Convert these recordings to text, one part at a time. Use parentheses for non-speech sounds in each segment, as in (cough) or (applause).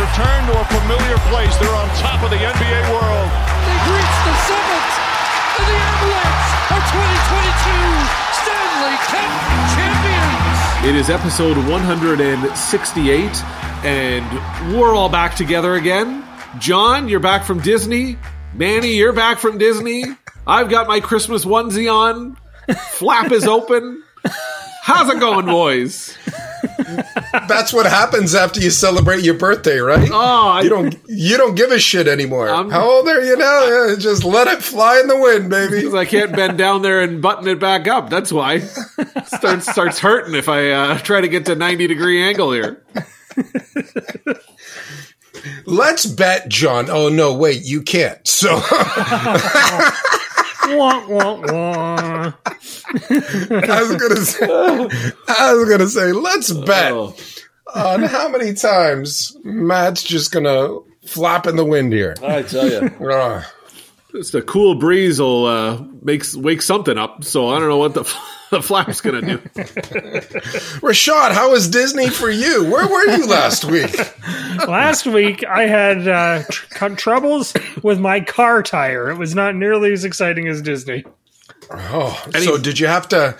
Golden return to a familiar place. They're on top of the NBA world. They've reached the summit, and the Avalanche are 2022 Stanley Cup champions. It is episode 168, and we're all back together again. John, you're back from Disney. Manny, you're back from Disney. I've got my Christmas onesie on. Flap is open. How's it going, boys? That's what happens after you celebrate your birthday, right? Oh, you don't you don't give a shit anymore. I'm- How old are you now? Yeah, just let it fly in the wind, baby. Because I can't bend down there and button it back up. That's why. Starts starts hurting if I uh, try to get to 90 degree angle here. Let's bet, John. Oh no, wait, you can't. So (laughs) Wah, wah, wah. I was gonna say, I was gonna say, let's bet Oh, on how many times Matt's just gonna flap in the wind here. I tell you. Ah. Just a cool breeze will uh, makes wake something up. So I don't know what the, (laughs) the flap's gonna do. (laughs) Rashad, how was Disney for you? Where were you last week? Last week, I had uh, tr- troubles with my car tire. It was not nearly as exciting as Disney. Oh, so did you have to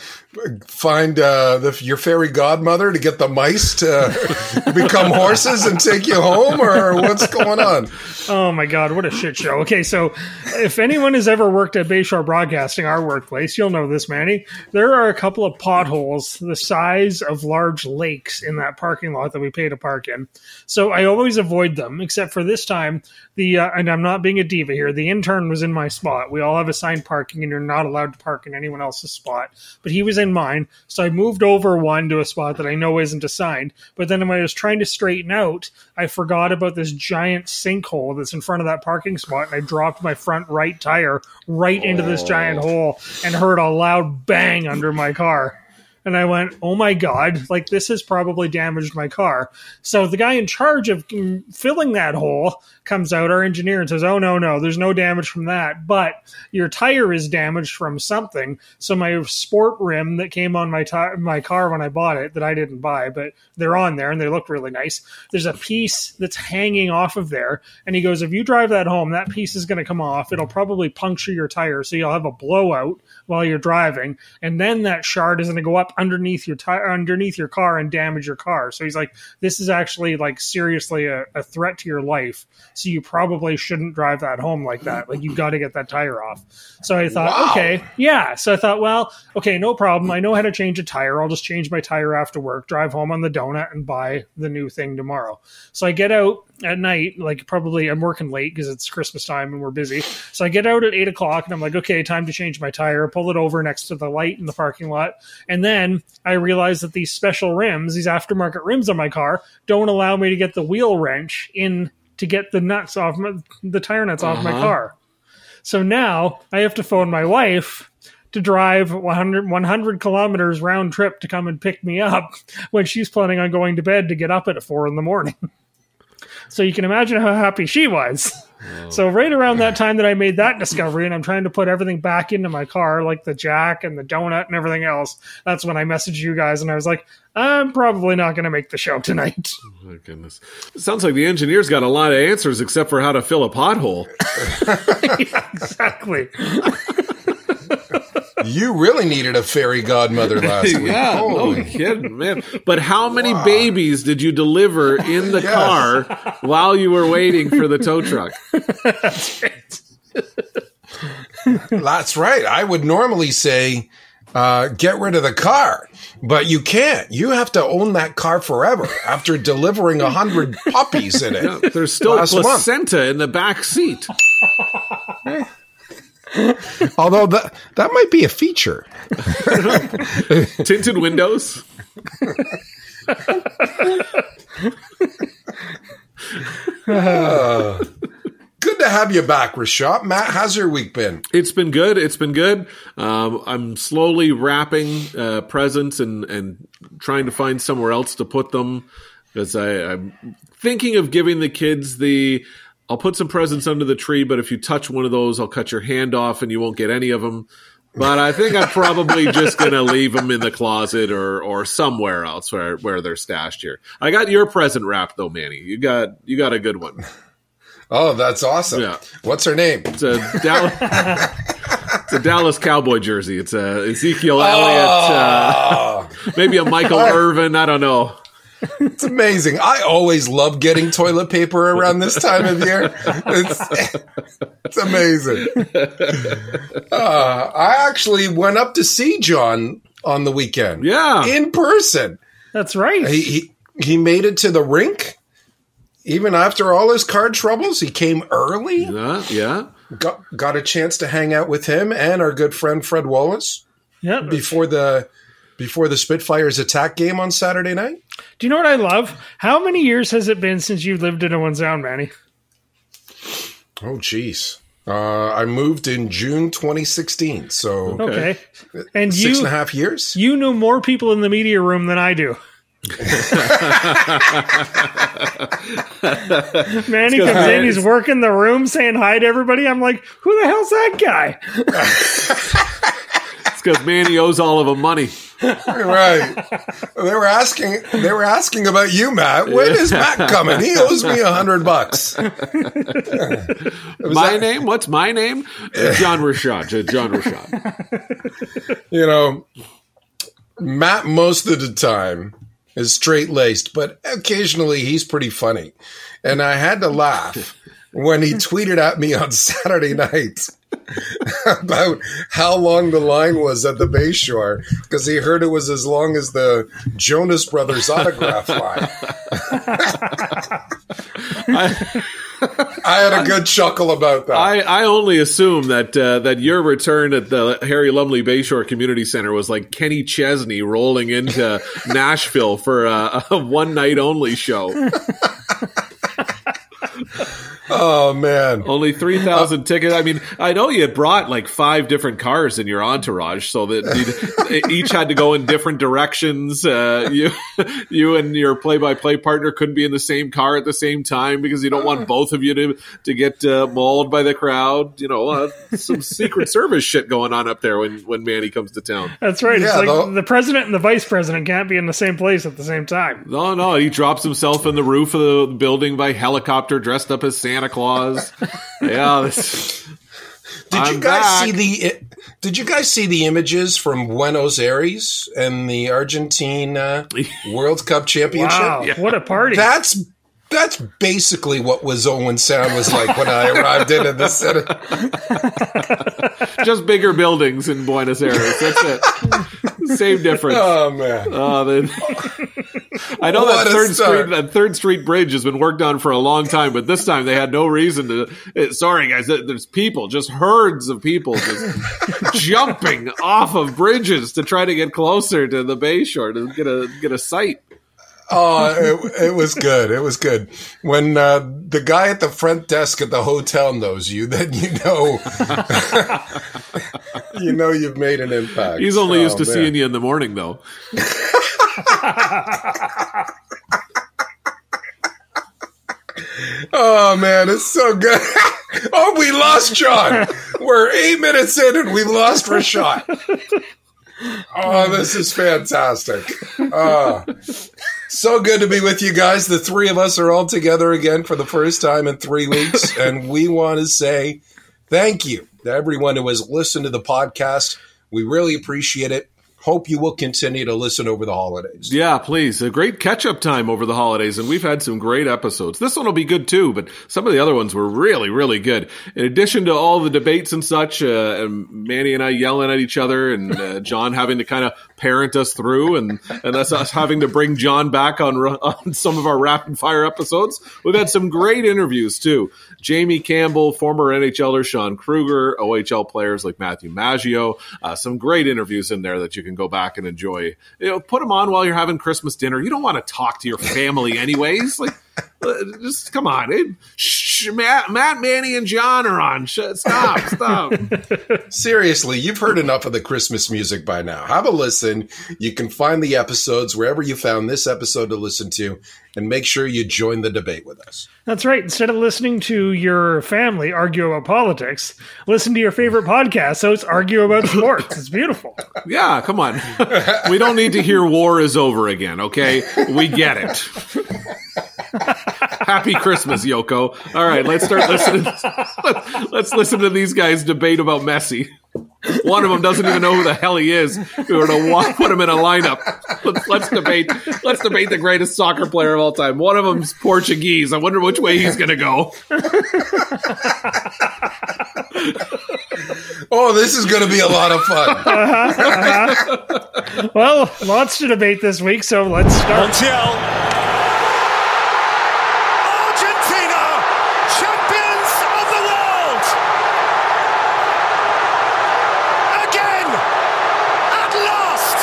find uh, the, your fairy godmother to get the mice to (laughs) become horses and take you home, or what's going on? Oh my god, what a shit show. Okay, so if anyone has ever worked at Bayshore Broadcasting, our workplace, you'll know this, Manny. There are a couple of potholes the size of large lakes in that parking lot that we pay to park in. So I always avoid them, except for this time. The uh, and I'm not being a diva here. The intern was in my spot. We all have assigned parking, and you're not allowed to park in anyone else's spot. But he was in mine, so I moved over one to a spot that I know isn't assigned. But then when I was trying to straighten out, I forgot about this giant sinkhole that's in front of that parking spot, and I dropped my front right tire right into this giant oh. hole and heard a loud bang under my car. And I went, oh my God, like this has probably damaged my car. So the guy in charge of filling that hole comes out, our engineer, and says, oh no, no, there's no damage from that. But your tire is damaged from something. So my sport rim that came on my, my car when I bought it, that I didn't buy, but they're on there and they look really nice. There's a piece that's hanging off of there. And he goes, if you drive that home, that piece is going to come off. It'll probably puncture your tire. So you'll have a blowout while you're driving. And then that shard is going to go up underneath your tire, underneath your car and damage your car. So he's like, this is actually like seriously a, a threat to your life. So you probably shouldn't drive that home like that. Like you got to get that tire off. So I thought, Wow. okay, yeah. So I thought, well, okay, no problem. I know how to change a tire. I'll just change my tire after work, drive home on the donut, and buy the new thing tomorrow. So I get out at night, like probably I'm working late because it's Christmas time and we're busy. So I get out at eight o'clock and I'm like, okay, time to change my tire. Pull it over next to the light in the parking lot, and then I realize that these special rims, these aftermarket rims on my car, don't allow me to get the wheel wrench in to get the nuts off my, the tire nuts off my Uh-huh. car. So now I have to phone my wife to drive 100, 100 kilometers round trip to come and pick me up (laughs) when she's planning on going to bed to get up at four in the morning. (laughs) so you can imagine how happy she was. So right around that (laughs) time that I made that discovery, and I'm trying to put everything back into my car, like the jack and the donut and everything else, that's when I messaged you guys, and I was like, I'm probably not going to make the show tonight. (laughs) Oh my goodness. It sounds like the engineer's got a lot of answers except for how to fill a pothole. (laughs) exactly. You really needed a fairy godmother (laughs) last week. Yeah, no kidding, man. But how (laughs) many babies did you deliver in the (laughs) car while you were waiting for the tow truck? That's right. I would normally say, uh, get rid of the car, but you can't. You have to own that car forever after delivering a hundred puppies in it. There's still Last month. placenta in the back seat. (laughs) Although that that might be a feature. (laughs) Tinted windows. Good to have you back, Rashad. Matt, how's your week been? It's been good. It's been good. Um, I'm slowly wrapping uh, presents and and trying to find somewhere else to put them because I'm thinking of giving the kids the. I'll put some presents under the tree, but if you touch one of those, I'll cut your hand off and you won't get any of them. but I think I'm probably just gonna leave them in the closet or or somewhere else where where they're stashed here. I got your present wrapped though, Manny. You got you got a good one. (laughs) Oh, that's awesome. Yeah. What's her name? It's a Dallas, (laughs) it's a Dallas Cowboy jersey. It's a Ezekiel Elliott, uh, Oh, (laughs) maybe a Michael Irvin. I don't know. It's amazing. I always love getting toilet paper around this time of year. It's, it's amazing. Uh, I actually went up to see John on the weekend. Yeah. In person. That's right. He, he, he made it to the rink. Even after all his card troubles, he came early. Yeah, yeah. Got, got a chance to hang out with him and our good friend Fred Wallace yeah. before the before the Spitfires attack game on Saturday night. Do you know what I love? How many years has it been since you lived in Owen Sound, Manny? Oh, jeez. Uh, I moved in June 2016, so Okay. And six and you a half years. you know more people in the media room than I do. (laughs) Manny comes in, he's working the room saying hi to everybody. I'm like, who the hell's that guy? (laughs) Because Manny owes all of them money. right. They were asking. They were asking about you, Matt. When is Matt coming? He owes me a hundred bucks. (laughs) (laughs) My that- name? What's my name? John Rashad. John Rashad. (laughs) You know, Matt most of the time is straight laced, but occasionally he's pretty funny. And I had to laugh when he tweeted at me on (laughs) Saturday night (laughs) about how long the line was at the Bayshore because he heard it was as long as the Jonas Brothers autograph line. I, (laughs) I had a good chuckle about that. I, I only assume that uh, that your return at the Harry Lumley Bayshore Community Center was like Kenny Chesney rolling into Nashville for a, a one night only show. Oh man. Only 3,000 tickets. I mean, I know you brought like five different cars in your entourage, so that each had to go in different directions. Uh, you, (laughs) you and your play-by-play partner couldn't be in the same car at the same time because you don't want both of you to to get uh, mauled by the crowd. You know, uh, some Secret (laughs) Service shit going on up there when when Manny comes to town. That's right. it's Yeah, like though- the president and the vice president can't be in the same place at the same time. No, no, he drops himself in the roof of the building by helicopter, dressed up as Santa Claus. (laughs) Yeah, this, Did you I'm guys back. see the Did you guys see the images from Buenos Aires and the Argentine uh, (laughs) World Cup Championship? Wow, what a party! That's that's basically what was Owen Sound was like when I arrived in the city. (laughs) just bigger buildings in Buenos Aires. That's it. Same difference. Oh man. Oh, then (laughs) I know What that third start. street that third street bridge has been worked on for a long time, but this time they had no reason to. eh, sorry, guys, there's people, just herds of people, just (laughs) jumping off of bridges to try to get closer to the bay shore to get a get a sight. Oh, it, it was good. It was good. When uh, the guy at the front desk at the hotel knows you, then you know, (laughs) you know you've made an impact. He's only Oh, used to man. seeing you in the morning, though. Oh man, it's so good. (laughs) oh, we lost John. We're eight minutes in and we lost Rashad. Oh, this is fantastic. Oh, so good to be with you guys. The three of us are all together again for the first time in three weeks, (laughs) and we want to say thank you to everyone who has listened to the podcast. We really appreciate it. Hope you will continue to listen over the holidays. Yeah, please. A great catch up time over the holidays, and we've had some great episodes. This one will be good too, but some of the other ones were really, really good. In addition to all the debates and such, uh, and Manny and I yelling at each other, and uh, (laughs) John having to kind of parent us through, and and us, us having to bring John back on (laughs) on some of our rapid fire episodes. We've had some great interviews too. Jamie Campbell, former NHLer Sean Kruger, OHL players like Matthew Maggio. Uh, some great interviews in there that you can go back and enjoy. You know, put them on while you're having Christmas dinner. You don't want to talk to your family anyways. Like, (laughs) Uh, Just come on, shh, Matt, Matt, Manny, and John are on. Stop, stop. (laughs) Seriously, you've heard enough of the Christmas music by now. Have a listen. You can find the episodes wherever you found this episode to listen to, and make sure you join the debate with us. That's right. Instead of listening to your family argue about politics, listen to your favorite podcast So it's argue about sports. It's beautiful. Yeah, come on. we don't need to hear war is over again, okay? We get it. Happy Christmas, Yoko. All right, let's start listening. (laughs) Let's listen to these guys debate about Messi. One of them doesn't even know who the hell he is. We're gonna wa- put him in a lineup. Let's, let's debate. Let's debate the greatest soccer player of all time. One of them's Portuguese. I wonder which way he's gonna go. (laughs) Oh, this is going to be a lot of fun. (laughs) Uh-huh. Uh-huh. Well, lots to debate this week, so let's start. Montiel. Argentina, champions of the world. Again, at last.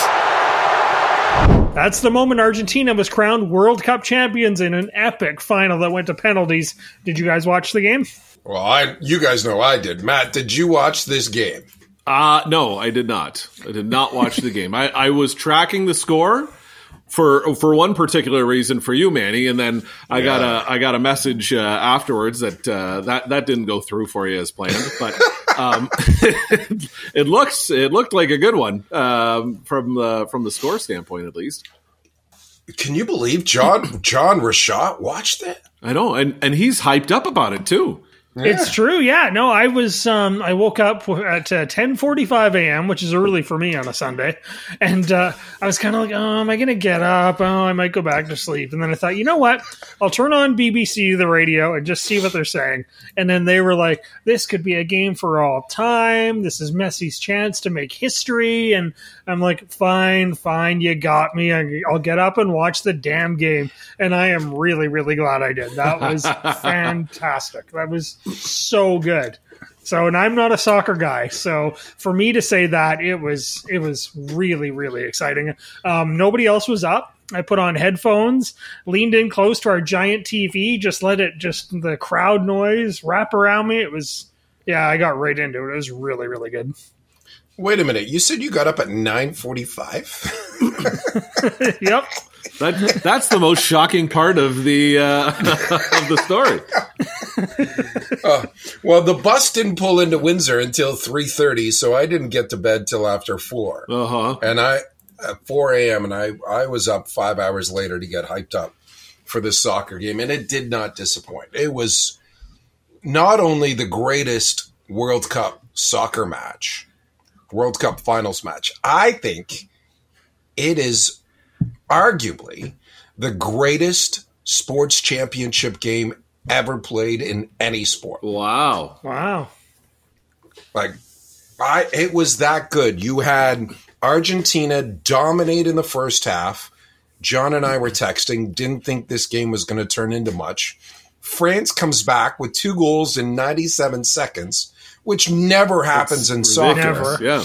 That's the moment Argentina was crowned World Cup champions in an epic final that went to penalties. Did you guys watch the game? Well, I, you guys know I did. Matt, did you watch this game? Uh no, I did not. I did not watch the game. I, I was tracking the score for for one particular reason for you, Manny, and then I got a I got a message uh, afterwards that uh, that that didn't go through for you as planned, but um, (laughs) it looks it looked like a good one um, from the from the score standpoint, at least. Can you believe John John Rashad watched it? I know, and and he's hyped up about it too. It's true. Yeah. No, I was. Um, I woke up at uh, ten forty five a.m., which is early for me on a Sunday, and uh, I was kind of like, "Oh, am I going to get up? Oh, I might go back to sleep." And then I thought, you know what? I'll turn on BBC, the radio, and just see what they're saying. And then they were like, "This could be a game for all time. This is Messi's chance to make history." And I'm like, "Fine, fine, you got me. I'll get up and watch the damn game." And I am really, really glad I did. That was (laughs) fantastic. That was so good. So, and I'm not a soccer guy, so for me to say that it was it was really really exciting. Um, nobody else was up. I put on headphones, leaned in close to our giant TV, just let it just the crowd noise wrap around me. It was yeah, I got right into it. It was really really good. Wait a minute. You said you got up at 9:45? (laughs) yep. That that's the most shocking part of the uh, (laughs) of the story. (laughs) well, the bus didn't pull into Windsor until 3:30, so I didn't get to bed till after 4. Uh huh. And I at 4 a.m. and I I was up 5 hours later to get hyped up for this soccer game and it did not disappoint. It was not only the greatest World Cup soccer match, World Cup finals match. I think it is arguably the greatest sports championship game ever played in any sport. Wow. Wow. Like I it was that good. You had Argentina dominate in the first half. John and I were texting, didn't think this game was going to turn into much. France comes back with two goals in 97 seconds, which never happens in soccer, Never. Yeah.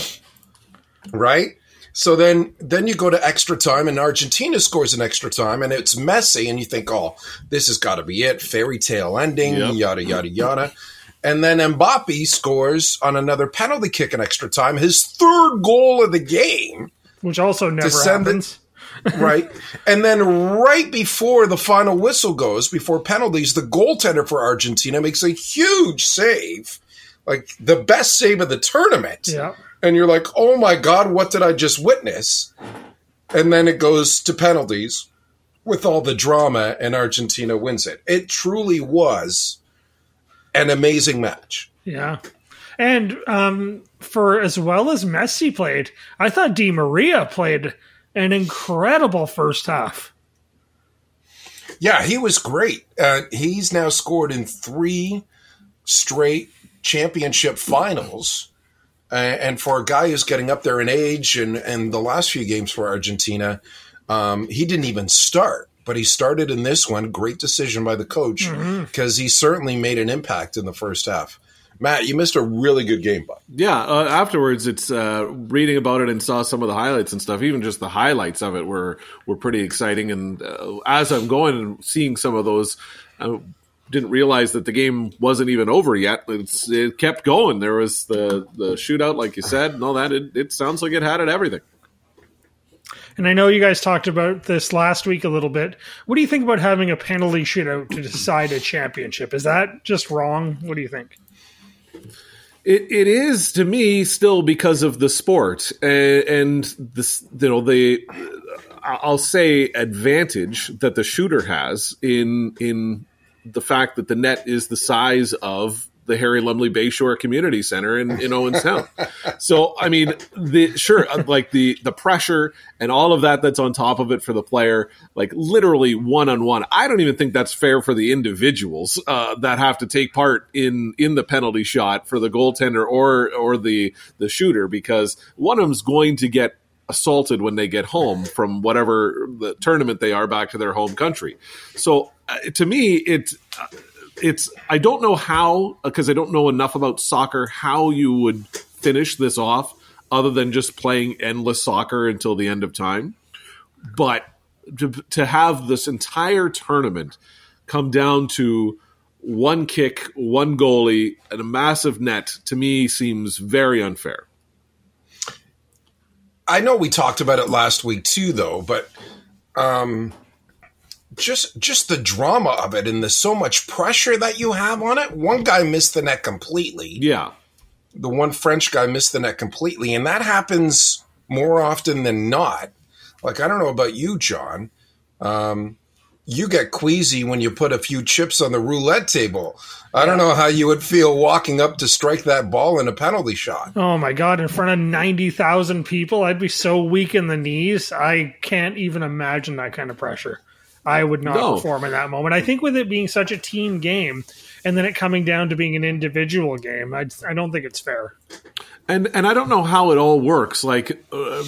right? So then then you go to extra time and Argentina scores an extra time and it's messy and you think, "Oh, this has got to be it. Fairy tale ending, Yep. yada yada yada." And then Mbappe scores on another penalty kick in extra time, his third goal of the game. Which also never Descendants- happens. (laughs) right? And then right before the final whistle goes, before penalties, the goaltender for Argentina makes a huge save, like the best save of the tournament. Yeah. And you're like, oh my God, what did I just witness? And then it goes to penalties with all the drama, and Argentina wins it. It truly was an amazing match. Yeah. And um, for as well as Messi played, I thought Di Maria played an incredible first half. Yeah, he was great. Uh, he's now scored in three straight championship finals. Uh, and for a guy who's getting up there in age and, and the last few games for Argentina, um, he didn't even start, but he started in this one. Great decision by the coach because he certainly made an impact in the first half. Matt, you missed a really good game, bud. Yeah, uh, afterwards, it's uh, reading about it and saw some of the highlights and stuff. Even just the highlights of it were were pretty exciting. And uh, as I'm going and seeing some of those, I didn't realize that the game wasn't even over yet. It's, it kept going. There was the the shootout, like you said, and all that. It, it sounds like it had it everything. And I know you guys talked about this last week a little bit. What do you think about having a penalty shootout to decide a championship? Is that just wrong? What do you think? It it is to me still because of the sport and, and this you know the I'll say advantage that the shooter has in in the fact that the net is the size of the Harry Lumley Bayshore Community Center in, in Owen Sound. (laughs) so, I mean, the sure, uh, like the the pressure and all of that that's on top of it for the player, like literally one on one. I don't even think that's fair for the individuals uh, that have to take part in in the penalty shot for the goaltender or or the the shooter because one of them's going to get assaulted when they get home from whatever the tournament they are back to their home country. So, to me, it. Uh, it's I don't know how because I don't know enough about soccer how you would finish this off other than just playing endless soccer until the end of time. But to, to have this entire tournament come down to one kick, one goalie, and a massive net to me seems very unfair. I know we talked about it last week too, though, but um, just just the drama of it and the so much pressure that you have on it. One guy missed the net completely. Yeah. The one French guy missed the net completely, and that happens more often than not. Like I don't know about you, John. Um, you get queasy when you put a few chips on the roulette table. I don't know how you would feel walking up to strike that ball in a penalty shot. Oh my god, in front of 90,000 people, I'd be so weak in the knees. I can't even imagine that kind of pressure. I would not no. perform in that moment. I think with it being such a team game and then it coming down to being an individual game, I, I don't think it's fair. And and I don't know how it all works. Like, uh,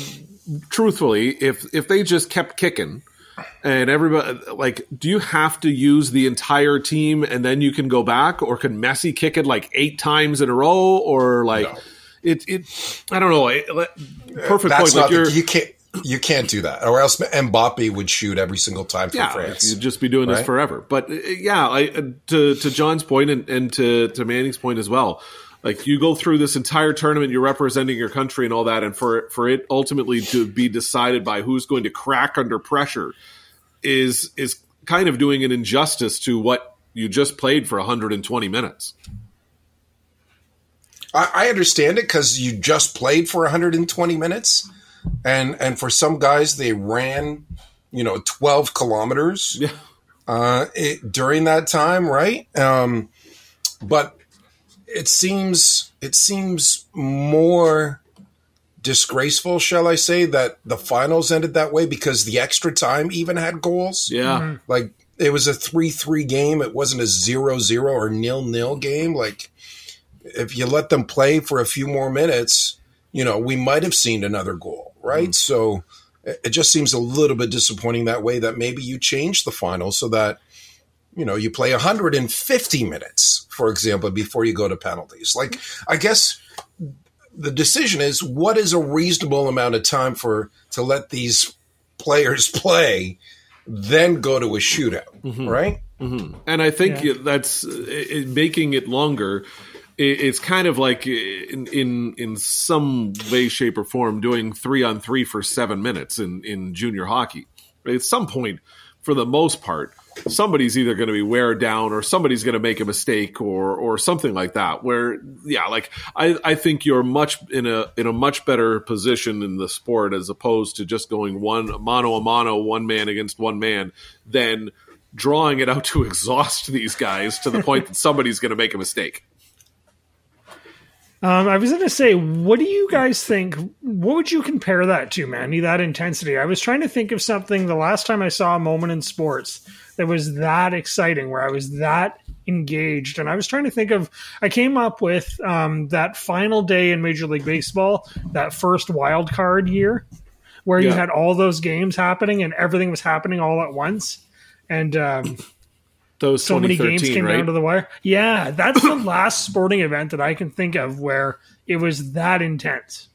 truthfully, if if they just kept kicking and everybody like, do you have to use the entire team and then you can go back, or can Messi kick it like eight times in a row, or like? No. It, it, I don't know. perfect That's point. Like the, you can't you can't do that, or else Mbappe would shoot every single time for yeah, France. You'd just be doing right? this forever. But uh, yeah, I, uh, to to John's point and, and to to Manny's point as well. Like you go through this entire tournament, you're representing your country and all that, and for for it ultimately to be decided by who's going to crack under pressure is is kind of doing an injustice to what you just played for 120 minutes. I, I understand it because you just played for 120 minutes and and for some guys they ran you know 12 kilometers yeah. uh, it, during that time right? Um, but it seems it seems more disgraceful shall i say that the finals ended that way because the extra time even had goals. Yeah. Mm-hmm. like it was a 3-3 game. It wasn't a 0-0 or nil-nil game. Like if you let them play for a few more minutes you know, we might have seen another goal, right? Mm. So it just seems a little bit disappointing that way that maybe you change the final so that you know you play 150 minutes for example before you go to penalties like i guess the decision is what is a reasonable amount of time for to let these players (laughs) play then go to a shootout mm-hmm. right mm-hmm. and i think yeah. that's it, making it longer it's kind of like uh, in, in in some way, shape, or form doing three on three for seven minutes in in junior hockey. At some point, for the most part, somebody's either going to be wear down or somebody's going to make a mistake or or something like that. Where yeah, like I I think you're much in a in a much better position in the sport as opposed to just going one mano a mano, one man against one man, than drawing it out to (laughs) exhaust these guys to the point that somebody's going to make a mistake. Um, I was going to say, what do you guys think? What would you compare that to, Manny? That intensity. I was trying to think of something the last time I saw a moment in sports that was that exciting, where I was that engaged, and I was trying to think of. I came up with um, that final day in Major League Baseball, that first wild card year, where yeah. you had all those games happening and everything was happening all at once, and um, That was so many games came right? down to the wire. Yeah, that's the (coughs) last sporting event that I can think of where it was that intense.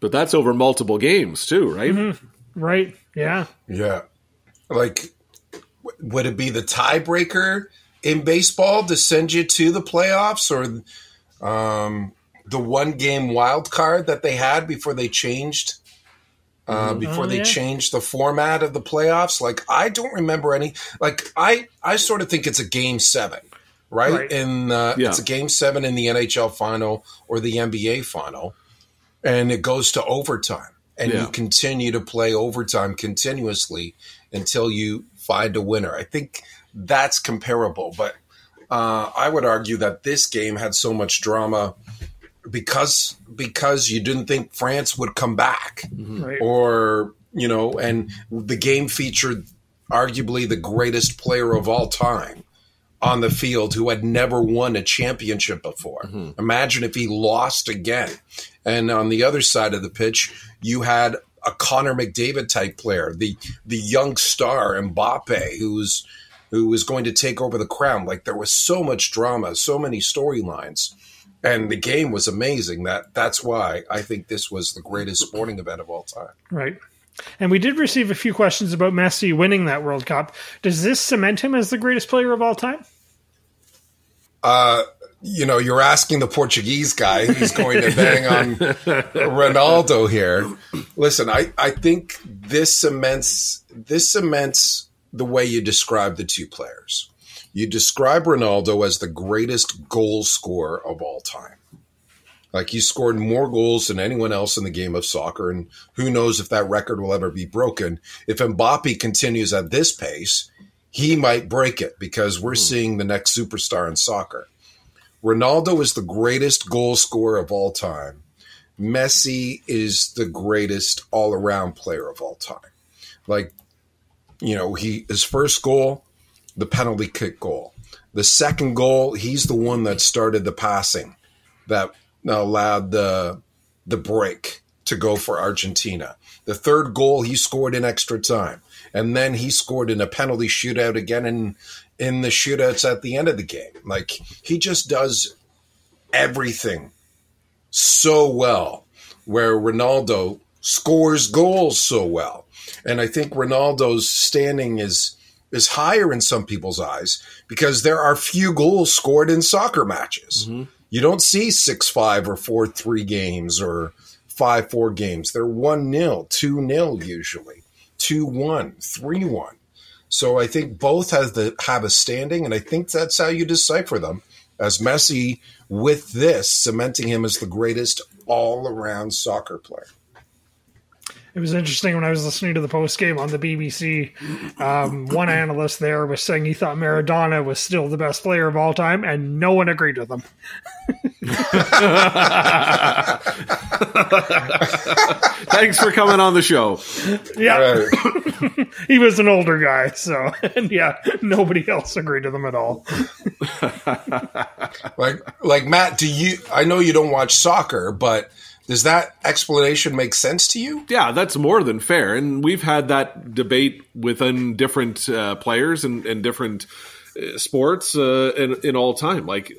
But that's over multiple games too, right? Mm-hmm. Right? Yeah. Yeah. Like, w- would it be the tiebreaker in baseball to send you to the playoffs or um, the one game wild card that they had before they changed? Uh, before Oh, they yeah. changed the format of the playoffs, like I don't remember any. Like I, I sort of think it's a game seven, right? Right. In uh, Yeah. it's a game seven in the NHL final or the NBA final, and it goes to overtime, and Yeah. you continue to play overtime continuously until you find a winner. I think that's comparable, but uh, I would argue that this game had so much drama because because you didn't think France would come back, mm-hmm. Right. or you know, and the game featured arguably the greatest player of all time on the field who had never won a championship before. Mm-hmm. Imagine if he lost again. And on the other side of the pitch, you had a Connor McDavid type player, the the young star Mbappe, who's who was going to take over the crown. Like there was so much drama, so many storylines, and the game was amazing. That that's why I think this was the greatest sporting event of all time. Right. And we did receive a few questions about Messi winning that World Cup. Does this cement him as the greatest player of all time? Uh, you know, you're asking the Portuguese guy who's going to bang on (laughs) Ronaldo here. Listen, I, I think this cements this cements the way you describe the two players. You describe Ronaldo as the greatest goal scorer of all time. Like he scored more goals than anyone else in the game of soccer, and who knows if that record will ever be broken. If Mbappe continues at this pace, he might break it because we're hmm. seeing the next superstar in soccer. Ronaldo is the greatest goal scorer of all time. Messi is the greatest all around player of all time. Like, you know, he his first goal, the penalty kick goal. The second goal, he's the one that started the passing that allowed the the break to go for Argentina. The third goal he scored in extra time. And then he scored in a penalty shootout again in in the shootouts at the end of the game. Like he just does everything so well where Ronaldo scores goals so well. And I think Ronaldo's standing is is higher in some people's eyes because there are few goals scored in soccer matches. Mm-hmm. You don't see 6-5 or 4-3 games or 5-4 games. They're 1-0, 2-0 usually, 2-1, 3-1. So I think both have the have a standing, and I think that's how you decipher them. As Messi, with this, cementing him as the greatest all-around soccer player. It was interesting when I was listening to the post game on the BBC. Um, one analyst there was saying he thought Maradona was still the best player of all time, and no one agreed with him. (laughs) Thanks for coming on the show. Yeah, (laughs) he was an older guy, so (laughs) and yeah, nobody else agreed with him at all. Like, like Matt, do you? I know you don't watch soccer, but does that explanation make sense to you? Yeah, that's more than fair. And we've had that debate within different uh, players and, and different uh, sports uh, in, in all time. Like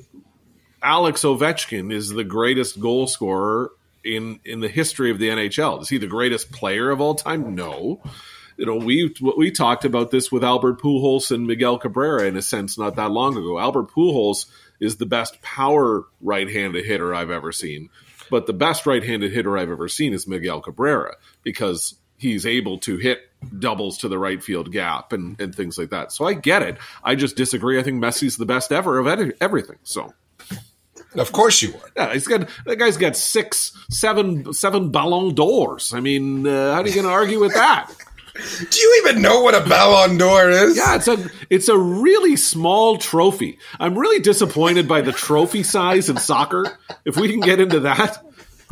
Alex Ovechkin is the greatest goal scorer in in the history of the NHL. Is he the greatest player of all time? No. You know, we we talked about this with Albert Pujols and Miguel Cabrera in a sense not that long ago. Albert Pujols is the best power right-handed hitter I've ever seen, but the best right-handed hitter I've ever seen is Miguel Cabrera because he's able to hit doubles to the right field gap and, and things like that. So I get it. I just disagree. I think Messi's the best ever of any, everything. So Of course you would. yeah, he's got that guy's got six, seven, seven Ballon d'Ors. I mean, uh, how are you going to argue with that? (laughs) Do you even know what a Ballon d'Or is? Yeah, it's a it's a really small trophy. I'm really disappointed by the trophy size in soccer. If we can get into that.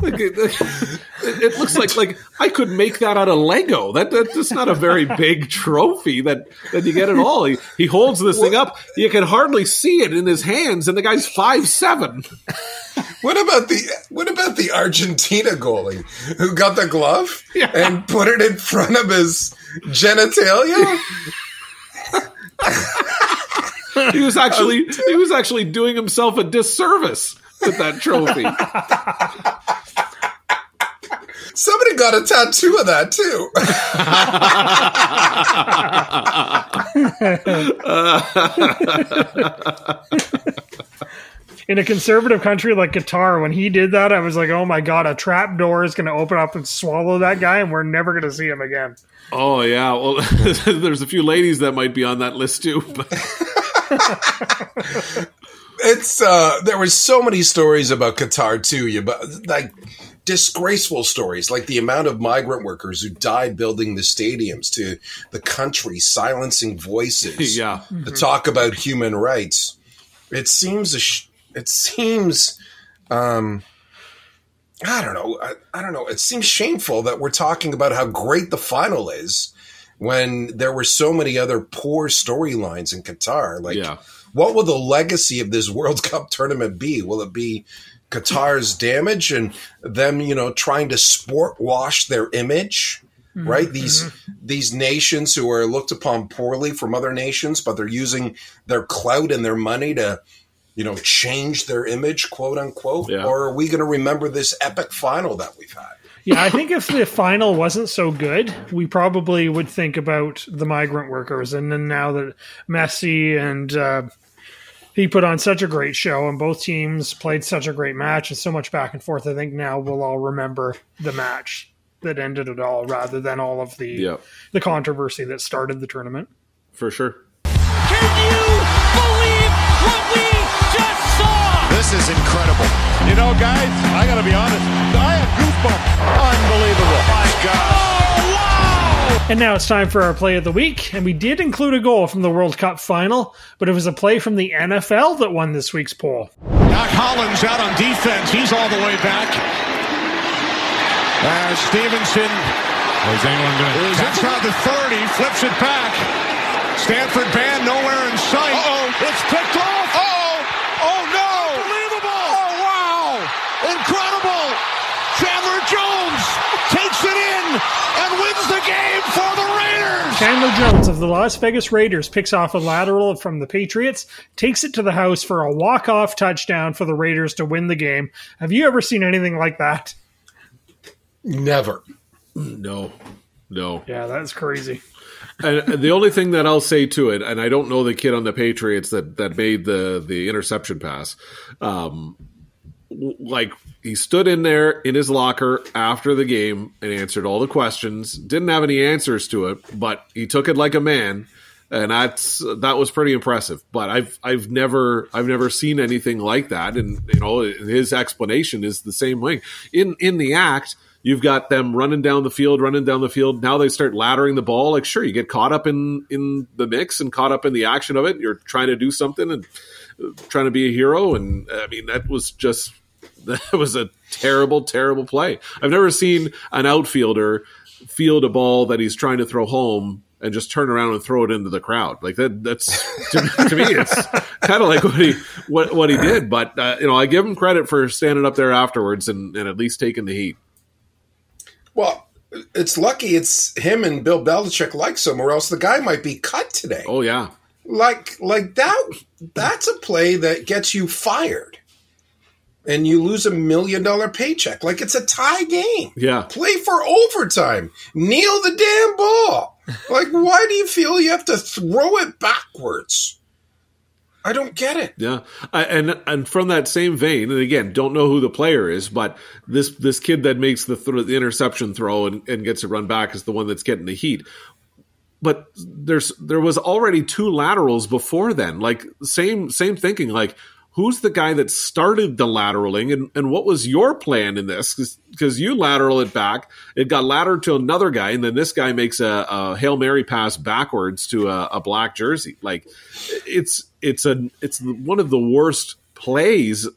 Like, it, it- looks like like I could make that out of Lego. That, that that's not a very big trophy that that you get at all. He, he holds this thing up. You can hardly see it in his hands, and the guy's five seven. What about the what about the Argentina goalie who got the glove Yeah. and put it in front of his genitalia? He was actually he was actually doing himself a disservice with that trophy. Somebody got a tattoo of that too. (laughs) (laughs) (laughs) In a conservative country like Qatar, when he did that, I was like, "Oh my god, a trap door is going to open up and swallow that guy, and we're never going to see him again." Oh yeah, well, (laughs) there's a few ladies that might be on that list too. But (laughs) it's uh there were so many stories about Qatar too. You but like disgraceful stories, like the amount of migrant workers who died building the stadiums, to the country silencing voices, (laughs) yeah, to talk about human rights. It seems a sh- it seems um I don't know. I, I don't know. It seems shameful that we're talking about how great the final is when there were so many other poor storylines in Qatar. Like, Yeah. what will the legacy of this World (laughs) Cup tournament be? Will it be Qatar's damage and them, you know, trying to sport wash their image? Right? These these nations who are looked upon poorly from other nations, but they're using their clout and their money to you know, change their image, quote unquote? Yeah. Or are we going to remember this epic final that we've had? Yeah, I think if the final wasn't so good, we probably would think about the migrant workers. And then now that Messi and uh, he put on such a great show, and both teams played such a great match, and so much back and forth, I think now we'll all remember the match that ended it all, rather than all of the Yeah. the controversy that started the tournament. for sure. This is incredible. You know, guys, I got to be honest. I have goosebumps. Unbelievable. My God. Oh, wow! And now it's time for our play of the week. And we did include a goal from the World Cup final, but it was a play from the NFL that won this week's poll. Doc Hollins out on defense. He's all the way back. As Stevenson Was anyone going is inside the 30, flips it back. Stanford band nowhere in sight. Uh-oh. It's picked off. Uh-oh. Oh, no. Unbelievable. Oh, wow. Incredible. Chandler Jones takes it in and wins the game for the Raiders. Chandler Jones of the Las Vegas Raiders picks off a lateral from the Patriots, takes it to the house for a walk-off touchdown for the Raiders to win the game. Have you ever seen anything like that? Never. No, no. Yeah, that's crazy. And the only thing that I'll say to it, and I don't know the kid on the Patriots that that made the the interception pass. Um, w- like he stood in there in his locker after the game and answered all the questions. Didn't have any answers to it, but he took it like a man, and that's that was pretty impressive. But I've I've never I've never seen anything like that, and you know his explanation is the same way. In in the act, you've got them running down the field, running down the field. Now they start laddering the ball. Like sure, you get caught up in in the mix and caught up in the action of it. You're trying to do something and uh, trying to be a hero, and I mean that was just (laughs) that was a terrible, terrible play. I've never seen an outfielder field a ball that he's trying to throw home and just turn around and throw it into the crowd. Like that, that's to, to me, it's kind of like what he what what he did. But uh, you know, I give him credit for standing up there afterwards and, and at least taking the heat. Well, it's lucky it's him and Bill Belichick like somewhere else. The guy might be cut today. Oh yeah, Like like that that's a play that gets you fired. And you lose a million dollar paycheck. Like it's a tie game. yeah. Play for overtime. Kneel the damn ball. Like (laughs) why do you feel you have to throw it backwards? I don't get it. Yeah, I, and and from that same vein, and again, don't know who the player is, but this this kid that makes the thro- the interception throw and, and gets a run back is the one that's getting the heat. But there's there was already two laterals before then, like same same thinking, like who's the guy that started the lateraling, and and what was your plan in this? Because you lateral it back, it got latered to another guy, and then this guy makes a, a hail mary pass backwards to a, a black jersey, like it's it's a it's one of the worst plays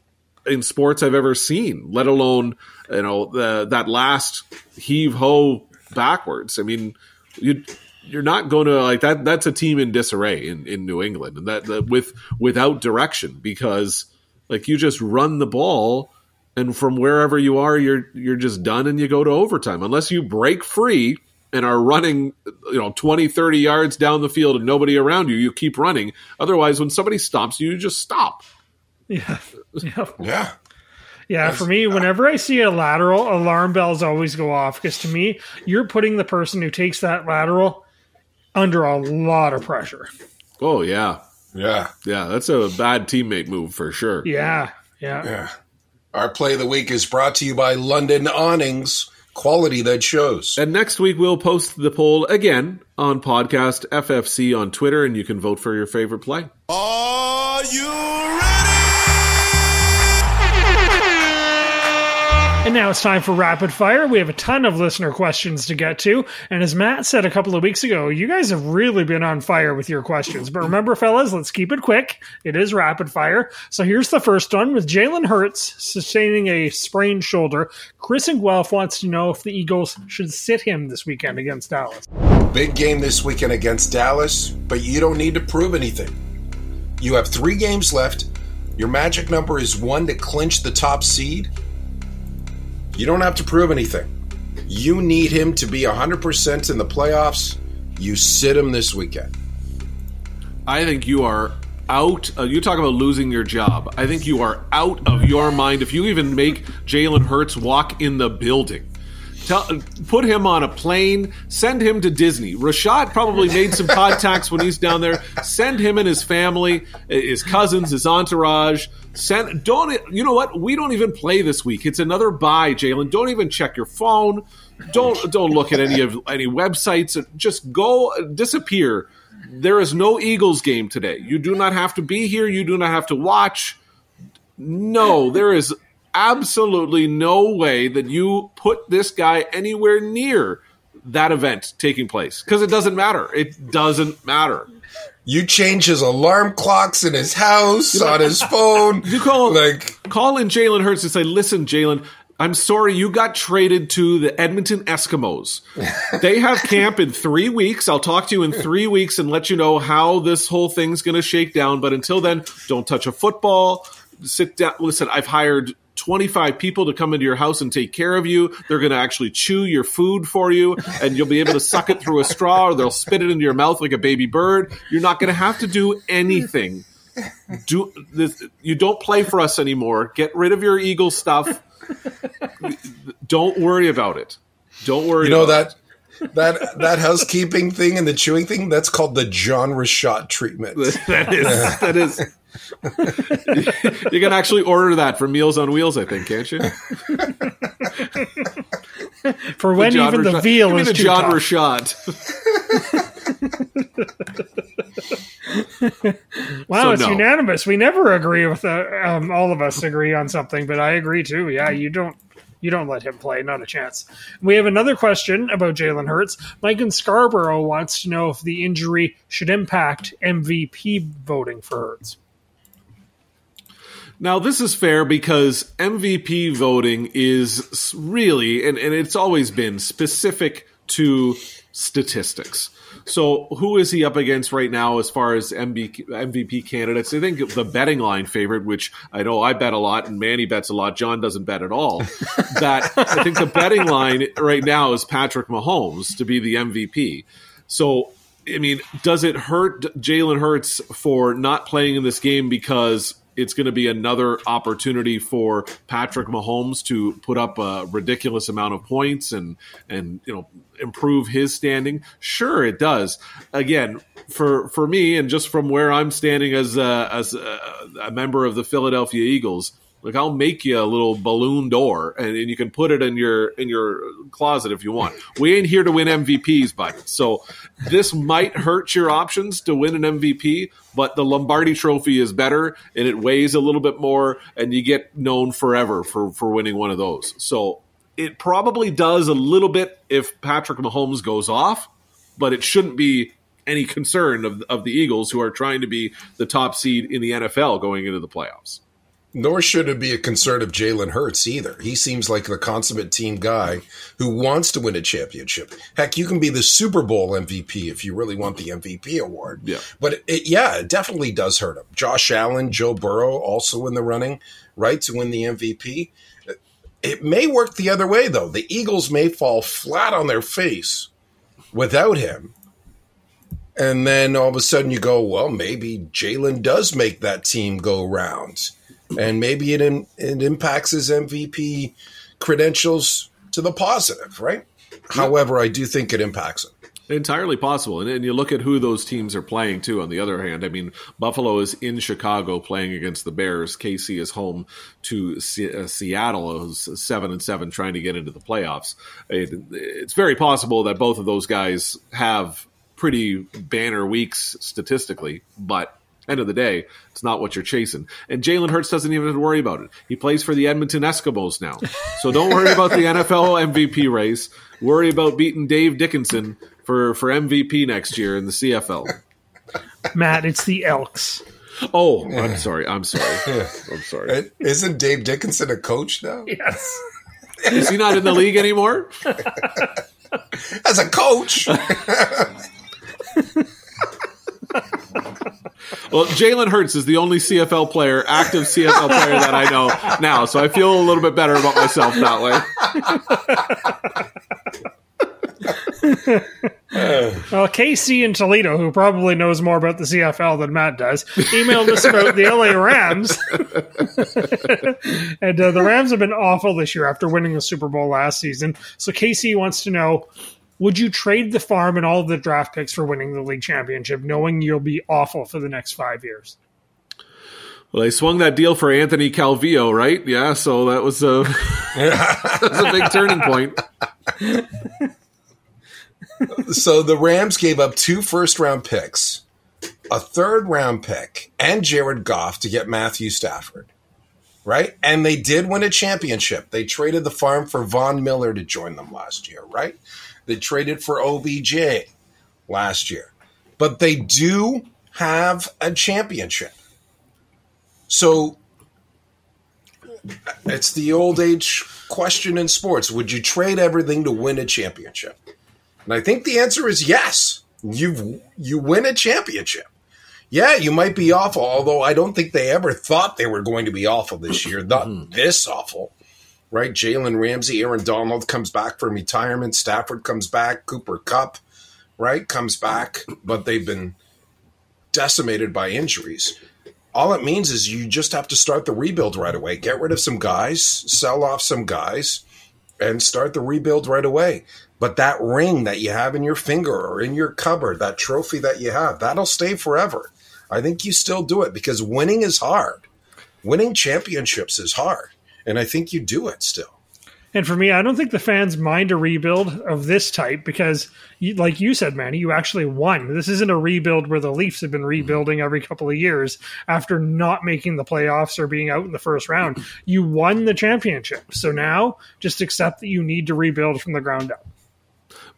in sports I've ever seen. Let alone you know the, that last heave ho backwards. I mean, you you're not going to like that. That's a team in disarray in, in New England, and that, that with without direction because like you just run the ball. And from wherever you are, you're you're just done, and you go to overtime. Unless you break free and are running, you know, 20, 30 yards down the field and nobody around you, you keep running. Otherwise, when somebody stops you, you just stop. Yeah. (laughs) Yeah. Yeah. Yeah, for me, whenever I see a lateral, alarm bells always go off because to me, you're putting the person who takes that lateral under a lot of pressure. Oh, yeah. Yeah. Yeah, that's a bad teammate move for sure. Yeah, yeah. Yeah. Our play of the week is brought to you by London Awnings, quality that shows. And next week, we'll post the poll again on podcast FFC on Twitter, and you can vote for your favorite play. Are you And now it's time for rapid fire. We have a ton of listener questions to get to. And as Matt said a couple of weeks ago, you guys have really been on fire with your questions. But remember, fellas, let's keep it quick. It is rapid fire. So here's the first one with Jalen Hurts sustaining a sprained shoulder. Chris and Guelph wants to know if the Eagles should sit him this weekend against Dallas. Big game this weekend against Dallas, but you don't need to prove anything. You have three games left. Your magic number is one to clinch the top seed. You don't have to prove anything. You need him to be 100% in the playoffs. You sit him this weekend. I think you are out. Uh, you talk about losing your job. I think you are out of your mind if you even make Jalen Hurts walk in the building. Tell, put him on a plane. Send him to Disney. Rashad probably made some contacts when he's down there. Send him and his family, his cousins, his entourage. Send. Don't. You know what? We don't even play this week. It's another bye, Jalen. Don't even check your phone. Don't don't look at any of any websites. Just go disappear. There is no Eagles game today. You do not have to be here. You do not have to watch. No, there is absolutely no way that you put this guy anywhere near that event taking place because it doesn't matter. It doesn't matter. You change his alarm clocks in his house, on his phone. (laughs) You call like call in Jalen Hurts and say, "Listen, Jalen." I'm sorry you got traded to the Edmonton Eskimos. (laughs) They have camp in three weeks. I'll talk to you in three weeks and let you know how this whole thing's going to shake down. But until then, don't touch a football. Sit down. Listen, I've hired 25 people to come into your house and take care of you. They're going to actually chew your food for you and you'll be able to suck it through a straw or they'll spit it into your mouth like a baby bird. You're not going to have to do anything. Do this, you don't play for us anymore. Get rid of your Eagle stuff. Don't worry about it. Don't worry. you know that that that housekeeping thing and the chewing thing. That's called the John Rashad treatment. (laughs) that is that is. (laughs) you can actually order that from Meals on Wheels, I think, can't you? (laughs) For when John even the Rashad- veal Give is the too John tough. Rashad. (laughs) Wow, So it's no. unanimous. We never agree with uh, um, all of us agree on something, but I agree too. Yeah, you don't you don't let him play, not a chance. We have another question about Jalen Hurts. Mike in Scarborough wants to know if the injury should impact MVP voting for Hurts. Now, this is fair because MVP voting is really, and, and it's always been specific to statistics. So, who is he up against right now as far as MVP candidates? I think the betting line favorite, which I know I bet a lot and Manny bets a lot, John doesn't bet at all. (laughs) that I think the betting line right now is Patrick Mahomes to be the MVP. So, I mean, does it hurt Jalen Hurts for not playing in this game because it's going to be another opportunity for Patrick Mahomes to put up a ridiculous amount of points and and you know improve his standing? Sure, it does. Again, for for me, and just from where I'm standing as a, as a, a member of the Philadelphia Eagles. Like I'll make you a little Ballon d'Or, and, and you can put it in your in your closet if you want. We ain't here to win MVPs, bud. So this might hurt your options to win an MVP, but the Lombardi Trophy is better, and it weighs a little bit more, and you get known forever for for winning one of those. So it probably does a little bit if Patrick Mahomes goes off, but it shouldn't be any concern of of the Eagles who are trying to be the top seed in the NFL going into the playoffs. Nor should it be a concern of Jalen Hurts either. He seems like the consummate team guy who wants to win a championship. Heck, you can be the Super Bowl MVP if you really want the MVP award. Yeah. But it, it, yeah, it definitely does hurt him. Josh Allen, Joe Burrow also in the running, right, to win the MVP. It may work the other way, though. The Eagles may fall flat on their face without him. And then all of a sudden you go, well, maybe Jalen does make that team go round. And maybe it, it impacts his MVP credentials to the positive, right? However, I do think it impacts him. Entirely possible. And, and you look at who those teams are playing too. On the other hand, I mean, Buffalo is in Chicago playing against the Bears. KC is home to C- uh, Seattle, who's seven and seven, trying to get into the playoffs. It, it's very possible that both of those guys have pretty banner weeks statistically, but end of the day, it's not what you're chasing. And Jalen Hurts doesn't even have to worry about it. He plays for the Edmonton Eskimos now. So don't worry about the NFL MVP race. Worry about beating Dave Dickenson for, for MVP next year in the CFL. Matt, it's the Elks. Oh, I'm sorry. I'm sorry. (laughs) I'm sorry. Isn't Dave Dickenson a coach now? Yes. Is he not in the league anymore? (laughs) As a coach. (laughs) Well, Jalen Hurts is the only CFL player, active CFL player that I know now, so I feel a little bit better about myself that way. (laughs) well, KC in Toledo, who probably knows more about the CFL than Matt does, emailed us about the LA Rams. (laughs) and uh, the Rams have been awful this year after winning the Super Bowl last season. So KC wants to know would you trade the farm and all of the draft picks for winning the league championship, knowing you'll be awful for the next five years? Well, they swung that deal for Anthony Calvillo, right? Yeah, so that was a, (laughs) that was a big turning point. (laughs) so the Rams gave up two first round picks, a third round pick, and Jared Goff to get Matthew Stafford. Right? And they did win a championship. They traded the farm for Von Miller to join them last year, right? They traded for OBJ last year. But they do have a championship. So it's the old age question in sports. Would you trade everything to win a championship? And I think the answer is yes. You you win a championship. Yeah, you might be awful, although I don't think they ever thought they were going to be awful this year. Not mm-hmm. this awful right? Jalen Ramsey, Aaron Donald comes back from retirement. Stafford comes back. Cooper Kupp, right, comes back. But they've been decimated by injuries. All it means is you just have to start the rebuild right away. Get rid of some guys, sell off some guys, and start the rebuild right away. But that ring that you have in your finger or in your cupboard, that trophy that you have, that'll stay forever. I think you still do it because winning is hard. Winning championships is hard and I think you do it still. And for me, I don't think the fans mind a rebuild of this type because, you, like you said, Manny, you actually won. This isn't a rebuild where the Leafs have been mm-hmm. rebuilding every couple of years after not making the playoffs or being out in the first round. You won the championship. So now just accept that you need to rebuild from the ground up.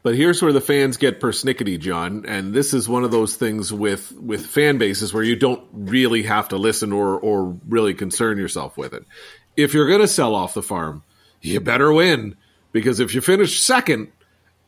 But here's where the fans get persnickety, John, and this is one of those things with with fan bases where you don't really have to listen or or really concern yourself with it if you're going to sell off the farm, you better win because if you finish second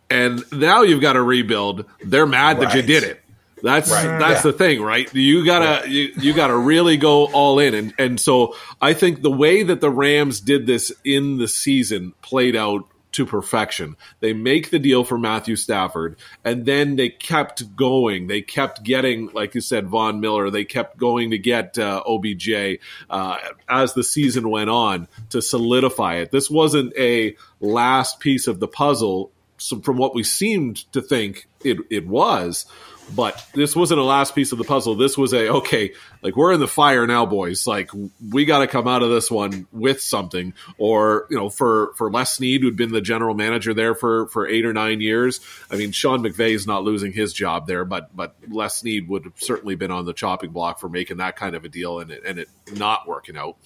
and now you've got to rebuild, they're mad right. that you did it. That's right. that's yeah. the thing, right? You gotta you, you gotta really go all in, and and so I think the way that the Rams did this in the season played out to perfection. They make the deal for Matthew Stafford, and then they kept going. They kept getting, like you said, Von Miller. They kept going to get uh, OBJ uh, as the season went on to solidify it. This wasn't a last piece of the puzzle. So from what we seemed to think it, it was, but this wasn't a last piece of the puzzle. This was a okay, like we're in the fire now, boys. Like we got to come out of this one with something. Or you know, for for Les Snead, who'd been the general manager there for for eight or nine years. I mean, Sean McVay is not losing his job there, but but Les Snead would have certainly been on the chopping block for making that kind of a deal and it, and it not working out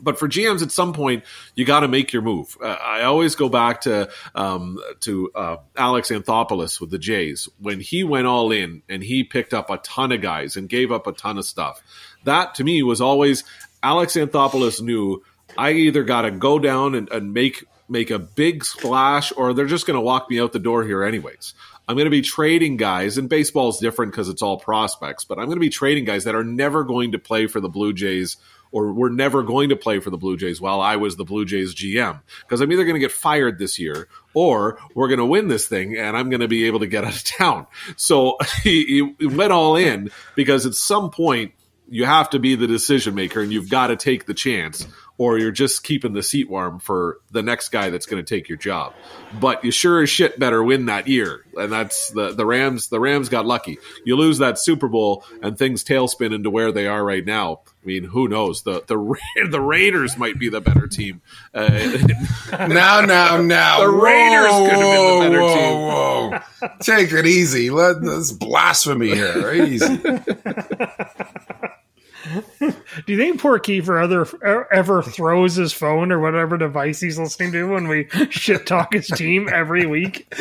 but for GMs, at some point, you got to make your move. Uh, I always go back to um, to uh, Alex Anthopoulos with the Jays when he went all in and he picked up a ton of guys and gave up a ton of stuff. That to me was always Alex Anthopoulos knew I either got to go down and, and make make a big splash or they're just going to walk me out the door here anyways. I'm going to be trading guys, and baseball is different because it's all prospects, but I'm going to be trading guys that are never going to play for the Blue Jays or were never going to play for the Blue Jays while I was the Blue Jays GM. Because I'm either going to get fired this year or we're going to win this thing and I'm going to be able to get out of (laughs) town. So (laughs) he, he went all in because at some point you have to be the decision maker and you've got to take the chance or you're just keeping the seat warm for the next guy that's going to take your job. But you sure as shit better win that year, and that's the the Rams. The Rams got lucky. You lose that Super Bowl, and things tailspin into where they are right now. I mean, who knows? The the (laughs) the Raiders might be the better team. Uh, (laughs) now, now, now, The Raiders could have been the better team. whoa, Whoa, Take it easy. Let this blasphemy here. Easy. (laughs) (laughs) Do you think poor Kiefer ever, ever throws his phone or whatever device he's listening to when we shit talk his team every week?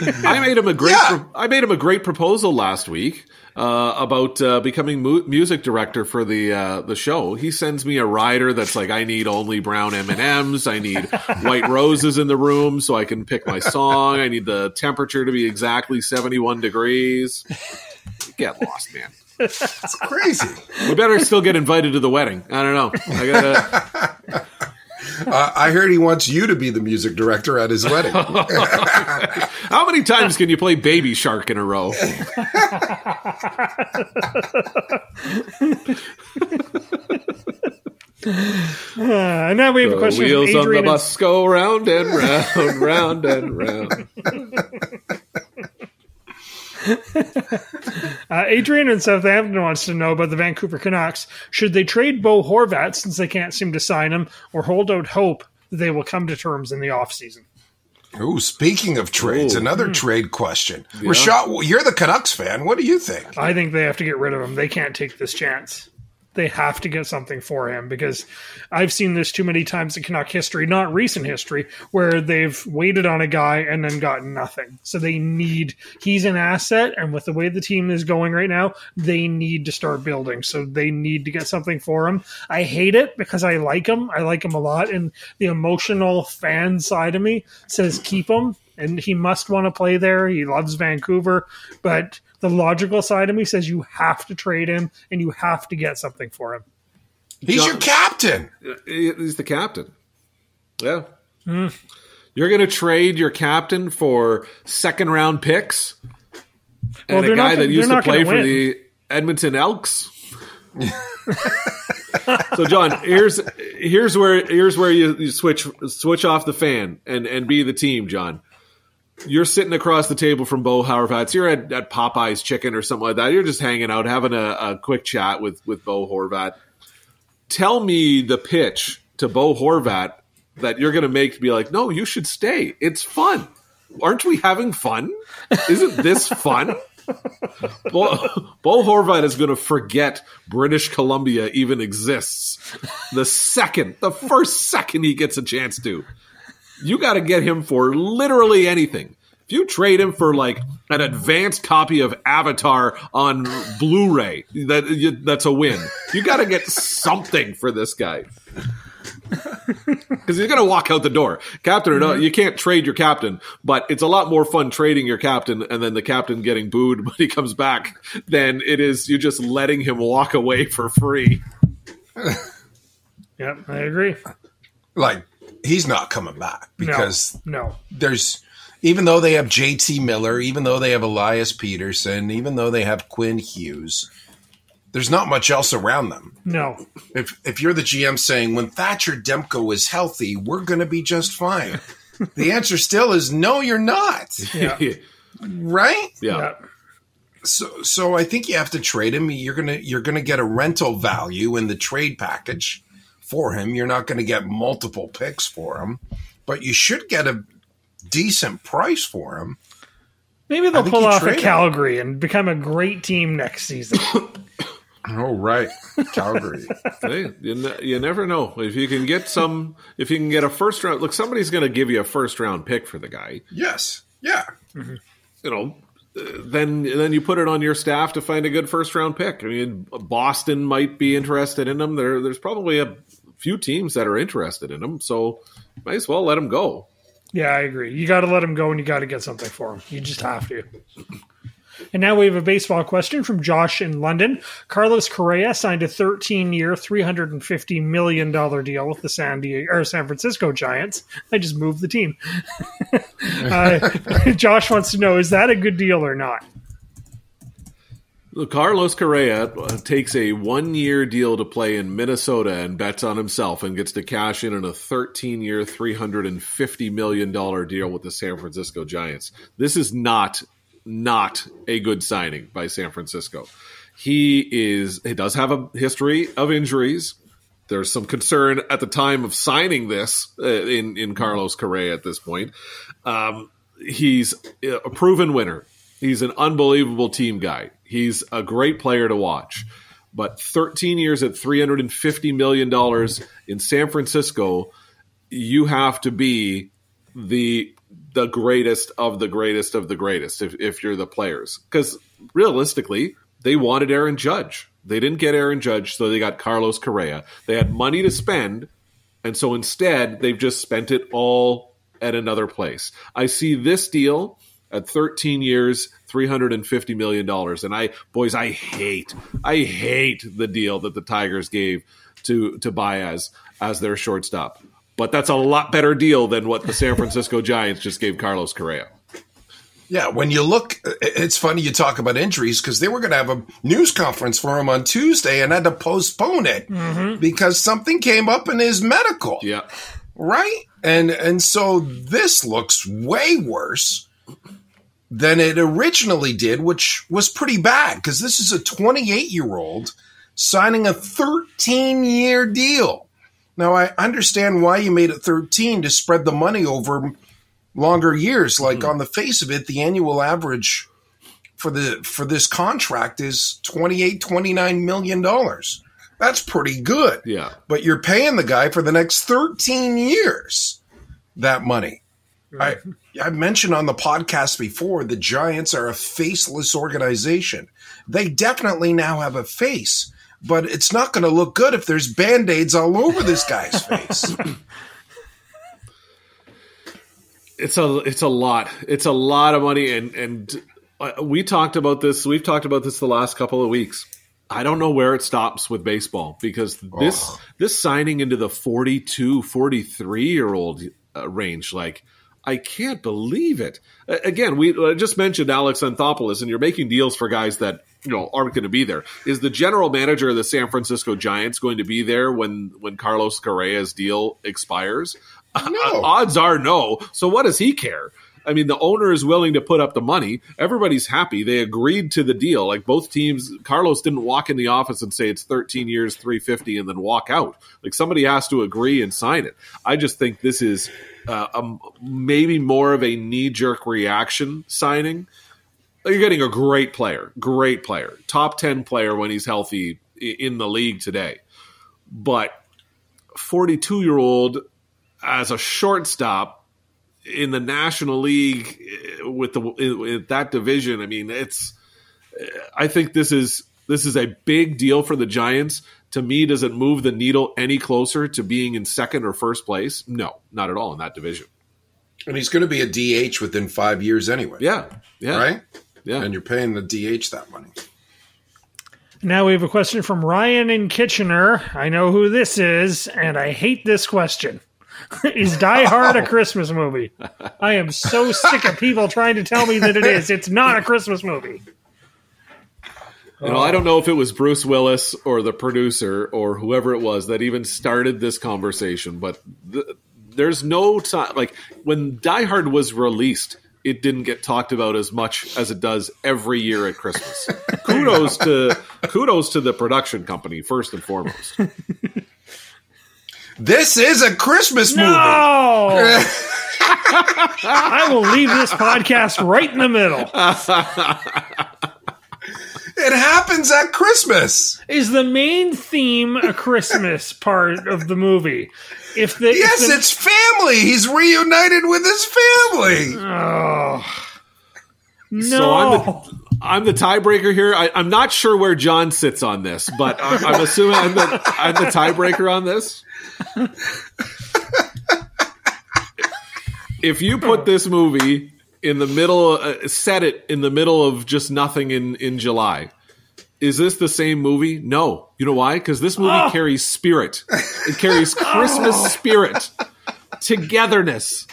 I made him a great. Yeah. pro- I made him a great proposal last week uh, about uh, becoming mu- music director for the uh, the show. He sends me a rider that's like, I need only brown M and M's. I need white roses in the room so I can pick my song. I need the temperature to be exactly seventy one degrees. Get lost, man. It's crazy. We better still get invited to the wedding. I don't know. I gotta. (laughs) Uh, I heard he wants you to be the music director at his wedding. (laughs) How many times can you play Baby Shark in a row? Uh, and now we have a The question wheels from on the Adrian. and- bus go round and round, round and round. (laughs) (laughs) Uh, Adrian in Southampton wants to know about the Vancouver Canucks. Should they trade Bo Horvat since they can't seem to sign him, or hold out hope that they will come to terms in the offseason? Ooh, speaking of trades, Ooh. another trade question. Rashad, you're the Canucks fan. What do you think? I think they have to get rid of him. They can't take this chance. They have to get something for him because I've seen this too many times in Canuck history, not recent history, where they've waited on a guy and then gotten nothing. So they need, he's an asset. And with the way the team is going right now, they need to start building. So they need to get something for him. I hate it because I like him. I like him a lot. And the emotional fan side of me says keep him. And he must want to play there. He loves Vancouver. But the logical side of me says you have to trade him and you have to get something for him. He's John- your captain. He's the captain. Yeah. Hmm. You're going to trade your captain for second round picks and they're a guy gonna- that used to play for the Edmonton Elks. (laughs) so, John, here's here's where here's where you, you switch switch off the fan and and be the team, John. You're sitting across the table from Bo Horvat. You're at, at Popeye's Chicken or something like that. You're just hanging out, having a, a quick chat with with Bo Horvat. Tell me the pitch to Bo Horvat that you're going to make to be like, no, you should stay. It's fun. Aren't we having fun? Isn't this fun? Bo, Bo Horvat is going to forget British Columbia even exists the second, the first second he gets a chance to. You got to get him for literally anything. If you trade him for like an advanced copy of Avatar on Blu-ray, that you, that's a win. You got to get something for this guy because he's going to walk out the door. Captain or no, you can't trade your captain, but it's a lot more fun trading your captain and then the captain getting booed (laughs) when he comes back than it is you just letting him walk away for free. Yep, I agree. Like, he's not coming back because no, there's even though they have JT Miller, even though they have Elias Pettersson, even though they have Quinn Hughes, there's not much else around them. no, If if you're the GM saying when Thatcher Demko is healthy, we're going to be just fine. (laughs) the answer still is no, you're not. Yeah. (laughs) yeah. Right? yeah. So so I think you have to trade him. You're gonna you're gonna get a rental value in the trade package for him. You're not gonna get multiple picks for him, but you should get a decent price for him. Maybe they'll think pull off a trade him. Calgary and become a great team next season. (coughs) Oh right, Calgary. (laughs) Hey, you, ne- you never know if you can get some. If you can get a first round, look, somebody's going to give you a first round pick for the guy. yes, yeah. Mm-hmm. You know, then then you put it on your staff to find a good first round pick. I mean, Boston might be interested in him. There, there's probably a few teams that are interested in him, so might as well let him go. Yeah, I agree. You got to let him go and you got to get something for him. You just have to. And now we have a baseball question from Josh in London. Carlos Correa signed a 13-year, $350 million deal with the San Diego or San Francisco Giants. I just moved the team. (laughs) uh, (laughs) Josh wants to know: Is that a good deal or not? Carlos Correa uh, takes a one year deal to play in Minnesota and bets on himself and gets to cash in on a 13 year, $350 million deal with the San Francisco Giants. This is not, not a good signing by San Francisco. He is, he does have a history of injuries. There's some concern at the time of signing this uh, in, in Carlos Correa at this point. Um, he's a proven winner. He's an unbelievable team guy. He's a great player to watch. But 13 years at $350 million in San Francisco, you have to be the the greatest of the greatest of the greatest if, if you're the players. Because realistically, they wanted Aaron Judge. They didn't get Aaron Judge, so they got Carlos Correa. They had money to spend, and so instead they've just spent it all at another place. I see this deal at 13 years, 350 million dollars. And I, boys, I hate, I hate the deal that the Tigers gave to to Baez as their shortstop. But that's a lot better deal than what the San Francisco (laughs) Giants just gave Carlos Correa. Yeah, when you look, it's funny you talk about injuries because they were going to have a news conference for him on Tuesday and had to postpone it mm-hmm. because something came up in his medical. Yeah. Right? And and so this looks way worse than it originally did, which was pretty bad because this is a 28 year old signing a 13 year deal. Now, I understand why you made it 13 to spread the money over longer years. Like mm-hmm. on the face of it, the annual average for the for this contract is 28 29 million dollars. That's pretty good. Yeah. But you're paying the guy for the next 13 years that money. I I've (laughs) mentioned on the podcast before the Giants are a faceless organization. They definitely now have a face, but it's not going to look good if there's band-aids all over this guy's (laughs) face. It's a it's a lot. It's a lot of money and and uh, we talked about this. We've talked about this the last couple of weeks. I don't know where it stops with baseball because this oh. this signing into the 42, 43 year old uh, range like I can't believe it. Again, we I just mentioned Alex Anthopoulos, and you're making deals for guys that you know aren't going to be there. Is the general manager of the San Francisco Giants going to be there when when Carlos Correa's deal expires? No. (laughs) Odds are no. So what does he care? I mean, the owner is willing to put up the money. Everybody's happy. They agreed to the deal. Like both teams, Carlos didn't walk in the office and say it's 13 years, 350, and then walk out. Like somebody has to agree and sign it. I just think this is uh, a, maybe more of a knee jerk reaction signing. You're getting a great player, great player, top 10 player when he's healthy in the league today. But 42 year old as a shortstop in the National League eh, with the with that division, I mean, it's. I think this is this is a big deal for the Giants to me, does it move the needle any closer to being in second or first place? No, not at all in that division. And he's going to be a DH within five years anyway. Yeah. Yeah. Right? Yeah. And you're paying the DH that money. Now we have a question from Ryan in Kitchener. I know who this is, and I hate this question. (laughs) is Die Hard a oh. Christmas movie? I am so sick of people trying to tell me that it is. It's not a Christmas movie. You know, I don't oh. know if it was Bruce Willis or the producer or whoever it was that even started this conversation, but th- there's no time. Like when Die Hard was released, it didn't get talked about as much as it does every year at Christmas. (laughs) kudos to kudos to the production company first and foremost. (laughs) This is a Christmas movie. No! (laughs) I will leave this podcast right in the middle. It happens at Christmas. Is the main theme a Christmas (laughs) part of the movie? If the yes, if the, it's family. He's reunited with his family. Oh. No. So I'm the, I'm the tiebreaker here. I, am not sure where John sits on this, but I'm, I'm assuming I'm the, I'm the tiebreaker on this. if you put this movie in the middle, uh, set it in the middle of just nothing in in July. Is this the same movie? No. You know why? Because this movie ah. carries spirit. It carries (laughs) ah. Christmas spirit, togetherness,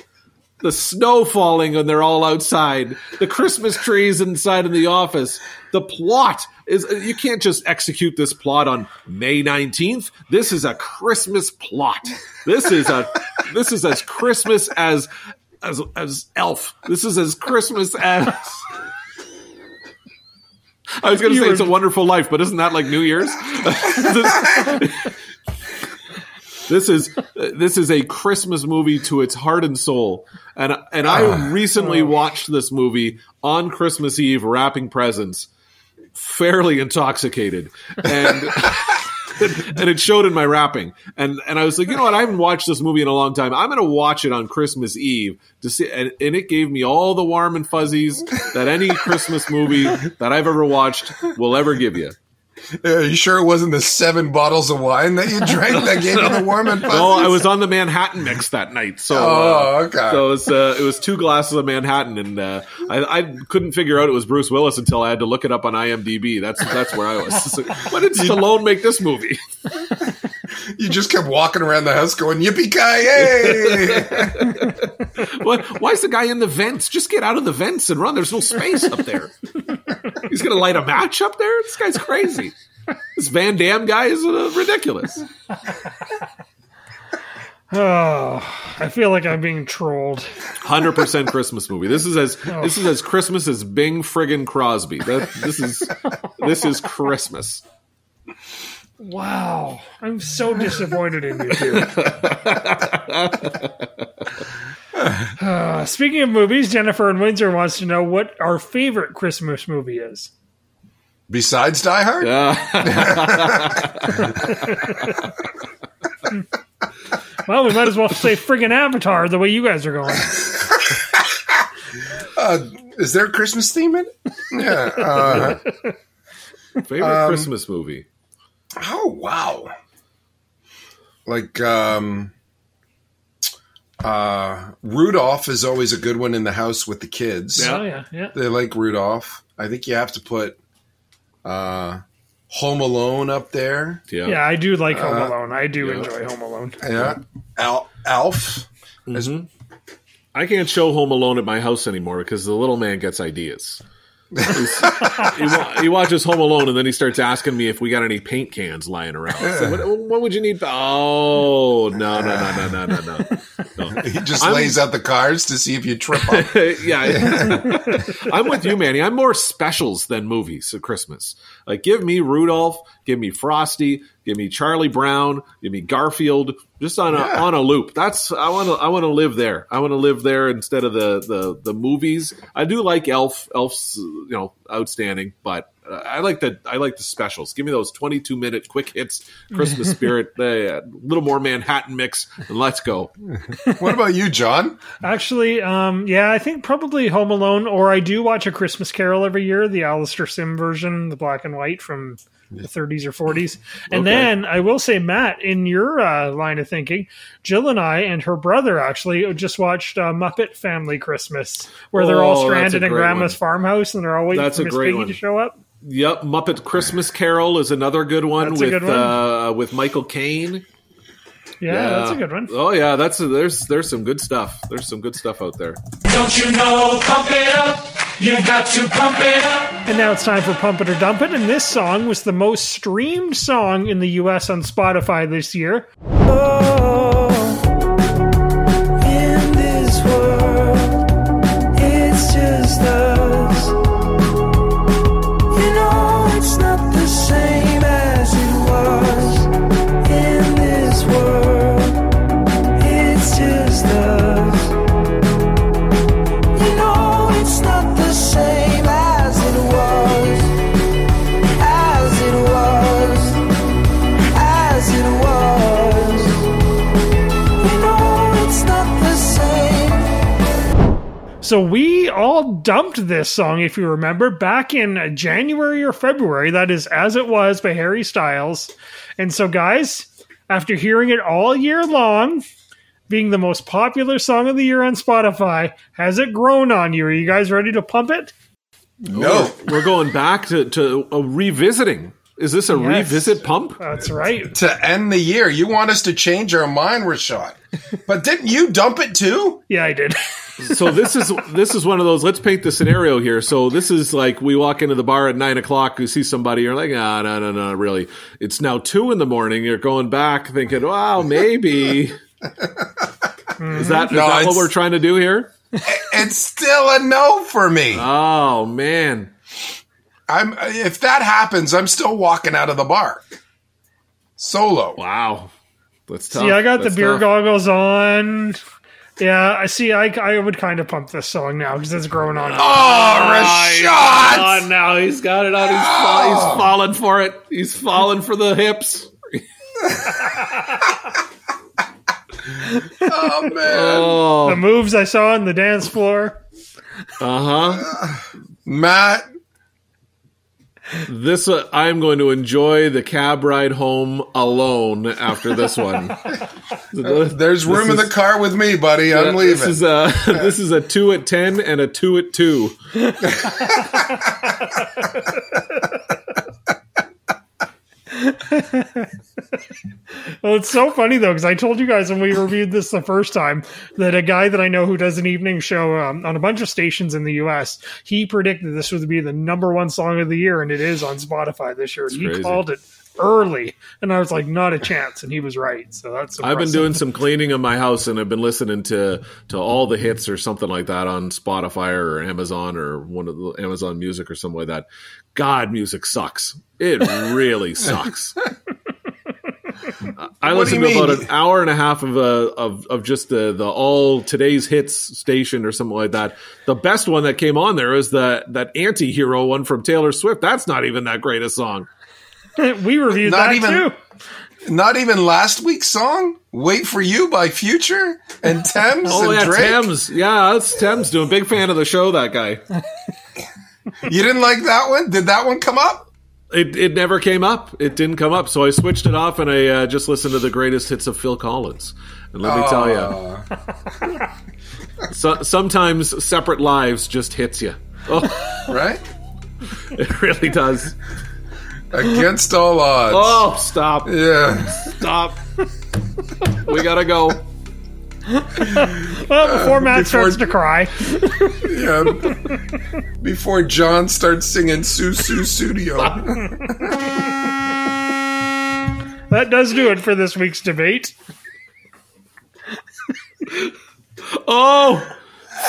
the snow falling when they're all outside, the Christmas trees inside in the office. The plot is uh, you can't just execute this plot on May 19th. This is a Christmas plot. This is a this is as Christmas as as as Elf. This is as Christmas as I was going to say were- it's a wonderful life, but isn't that like New Year's? (laughs) this is this is a Christmas movie to its heart and soul, and and I ah. recently oh. watched this movie on Christmas Eve, wrapping presents, fairly intoxicated, and. (laughs) (laughs) and it showed in my wrapping, and and I was like, you know what? I haven't watched this movie in a long time. I'm going to watch it on Christmas Eve to see, and, and it gave me all the warm and fuzzies that any Christmas movie that I've ever watched will ever give you. Are you sure it wasn't the seven bottles of wine that you (laughs) drank that gave you the warm and fuzzies? No, I was on the Manhattan mix that night, so Oh, uh, okay. So it was uh, it was two glasses of Manhattan, and uh, I, I couldn't figure out it was Bruce Willis until I had to look it up on IMDb. That's that's where I was. (laughs) Like, Why did Stallone make this movie? You just kept walking around the house going yippee ki yay! What? (laughs) Why is the guy in the vents? Just get out of the vents and run. There's no space up there. He's gonna light a match up there. This guy's crazy. This Van Damme guy is uh, ridiculous. (sighs) Oh, I feel like I'm being trolled. Hundred percent Christmas movie. This is as this is as Christmas as Bing friggin' Crosby. That this is this is Christmas. Wow, I'm so disappointed in you two. Uh, (sighs) speaking of movies, Jennifer in Windsor wants to know what our favorite Christmas movie is. Besides Die Hard? (laughs) Well, we might as well say friggin' Avatar the way you guys are going. (laughs) Uh, is there a Christmas theme in it? Yeah. Uh, Favorite Christmas movie. Oh, wow. Like, um, uh, Rudolph is always a good one in the house with the kids. Oh yeah, yeah. They like Rudolph. I think you have to put uh, Home Alone up there. Yeah. Yeah, I do like Home Uh, Alone. I do yeah. enjoy Home Alone. Yeah. Al- Alf. I can't show Home Alone at my house anymore because the little man gets ideas. He, he watches Home Alone and then he starts asking me if we got any paint cans lying around. So what, what would you need? Oh no no no no no no no. no. He just I'm- lays out the cards to see if you trip up. (laughs) yeah, I'm with you, Manny. I'm more specials than movies at Christmas. Like, give me Rudolph, give me Frosty, give me Charlie Brown, give me Garfield, just on a Yeah. on a loop. That's I want to I want to live there. I want to live there instead of the the the movies. I do like Elf. Elf's you know outstanding, but. Uh, I like the I like the specials. Give me those twenty two minute quick hits, Christmas (laughs) spirit, a little more Manhattan mix, and let's go. what about you, John? Actually, um, yeah, I think probably Home Alone, or I do watch a Christmas Carol every year, the Alastair Sim version, the black and white from the 30s or 40s. And Okay. then I will say, Matt, in your uh, line of thinking, Jill and I and her brother actually just watched uh, Muppet Family Christmas, where they're all Oh, that's a stranded in Grandma's one. farmhouse and they're all waiting That's for a Miss great Piggy one. to show up. Yep, Muppet Christmas Carol is another good one That's with good one. Uh, with Michael Caine. Yeah, that's a good one. Oh yeah, that's a, there's there's some good stuff. There's some good stuff out there. Don't you know, pump it up. You got to pump it up. And now it's time for Pump It or Dump It. And this song was the most streamed song in the US on Spotify this year. In So we all dumped this song, if you remember, back in January or February. That is As It Was by Harry Styles. And so, guys, after hearing it all year long, being the most popular song of the year on Spotify. Has it grown on you? Are you guys ready to pump it? No. We're going back to, to a revisiting. Is this a Yes. revisit pump? That's right. To end the year, you want us to change our mind, Rashad. But didn't you dump it too? Yeah, I did. (laughs) so this is this is one of those. Let's paint the scenario here. So this is like we walk into the bar at nine o'clock. You see somebody. You're like, ah, no, no, no, really. It's now two in the morning. You're going back, thinking, wow, maybe. Is that, is No, that what we're trying to do here? It's still a no for me. Oh man, I'm if that happens, I'm still walking out of the bar. Solo. wow, that's tough. See, I got the beer tough. goggles on. Yeah, I see. I, I would kind of pump this song now because it's growing on. Oh, Oh, Rashad! now he's got it on. He's, fa- he's falling for it. He's falling for the hips. (laughs) Oh man. Oh, The moves I saw on the dance floor. uh huh. Matt, This uh, I'm going to enjoy the cab ride home alone after this one. (laughs) there's room in is- the car with me, buddy. I'm This leaving. is a (laughs) this is a two at ten and a two at two. (laughs) (laughs) Well, it's so funny though because I told you guys when we reviewed this the first time that a guy that I know who does an evening show um, on a bunch of stations in the U.S. he predicted this would be the number one song of the year, and it is on Spotify this year. he called it early, and I was like, not a chance, and he was right. So that's I've been doing some cleaning in my house and I've been listening to to all the hits or something like that on Spotify or Amazon or one of the Amazon Music or something like that. God, music sucks. It really (laughs) sucks. I What listened to about an hour and a half of uh, of of just the the all today's hits station or something like that. The best one that came on there is the that anti-hero one from Taylor Swift. That's not even that great a song. (laughs) we reviewed Not that even- too. Not even last week's song? Wait for You by Future and Tems Oh and yeah, Drake? Tems. Yeah, that's Tems doing. Big fan of the show. That guy. You didn't like that one? Did that one come up? It it never came up. It didn't come up. So I switched it off and I uh, just listened to the greatest hits of Phil Collins. And let me tell you, so, sometimes separate lives just hits you. Oh, Right? (laughs) it really does. Against all odds. Oh, stop, Yeah. stop. we gotta go. Well, before Matt before- starts to cry, Yeah. Before John starts singing Su Su Studio. that does do it for this week's debate. Oh,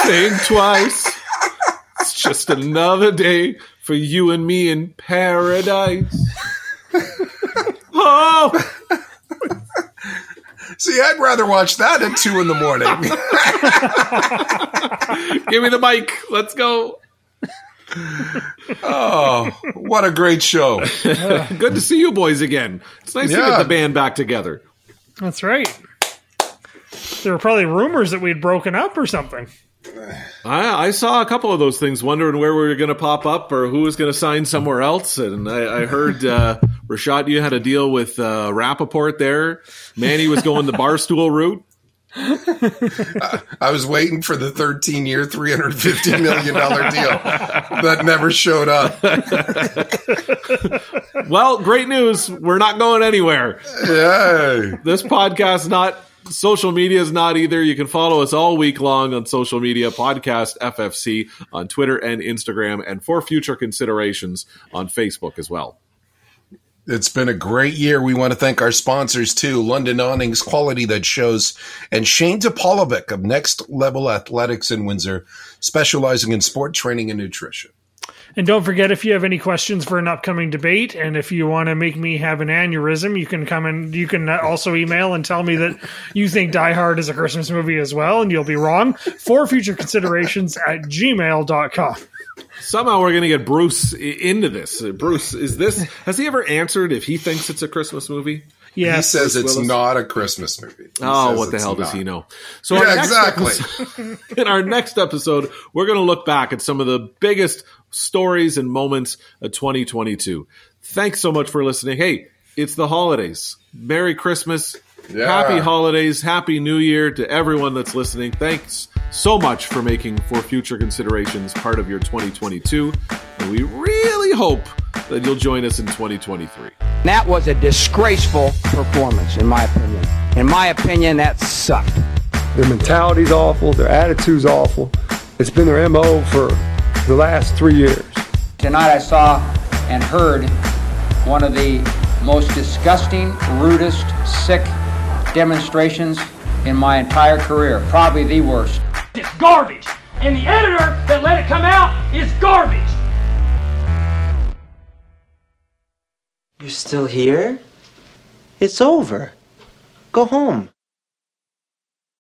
think twice. It's just another day for you and me in paradise. (laughs) Oh, See, I'd rather watch that at two in the morning. (laughs) give me the mic. Let's go. Oh, what a great show. (laughs) Good to see you boys again. It's nice to Yeah. get the band back together. That's right. There were probably rumors that we'd broken up or something. I, I saw a couple of those things, wondering where we were going to pop up or who was going to sign somewhere else. And I, I heard uh, Rashad, you had a deal with uh, Rapaport there. Manny was going the barstool route. I was waiting for the 13 year, $350 million deal that never showed up. Well, great news. We're not going anywhere. Yay. This podcast not social media is not either. You can follow us all week long on social media, podcast FFC on Twitter and Instagram, and for future considerations on Facebook as well. It's been a great year. We want to thank our sponsors too London Awnings Quality That Shows and Shane Topolovic of Next Level Athletics in Windsor, specializing in sport training and nutrition. And don't forget if you have any questions for an upcoming debate, and if you want to make me have an aneurysm, you can come and you can also email and tell me that you think Die Hard is a Christmas movie as well, and you'll be wrong. For future considerations at gmail.com. Somehow we're going to get Bruce i- into this. Uh, Bruce, is this, has he ever answered if he thinks it's a Christmas movie? Yes. he says it's Willis. not a Christmas movie. He Oh, what the it's hell does not. he know? So Yeah, exactly. episode- (laughs) in our next episode, we're going to look back at some of the biggest stories and moments of 2022. Thanks so much for listening. Hey, it's the holidays. Merry Christmas. Yeah. Happy holidays, happy new year to everyone that's listening. Thanks so much for making For Future Considerations part of your 2022. And we really hope that you'll join us in 2023. That was a disgraceful performance, in my opinion. In my opinion, that sucked. Their mentality's awful. Their attitude's awful. It's been their MO for the last three years. Tonight I saw and heard one of the most disgusting, rudest, sick demonstrations in my entire career. Probably the worst. It's garbage. And the editor that let it come out is garbage. You're still here? It's over. Go home.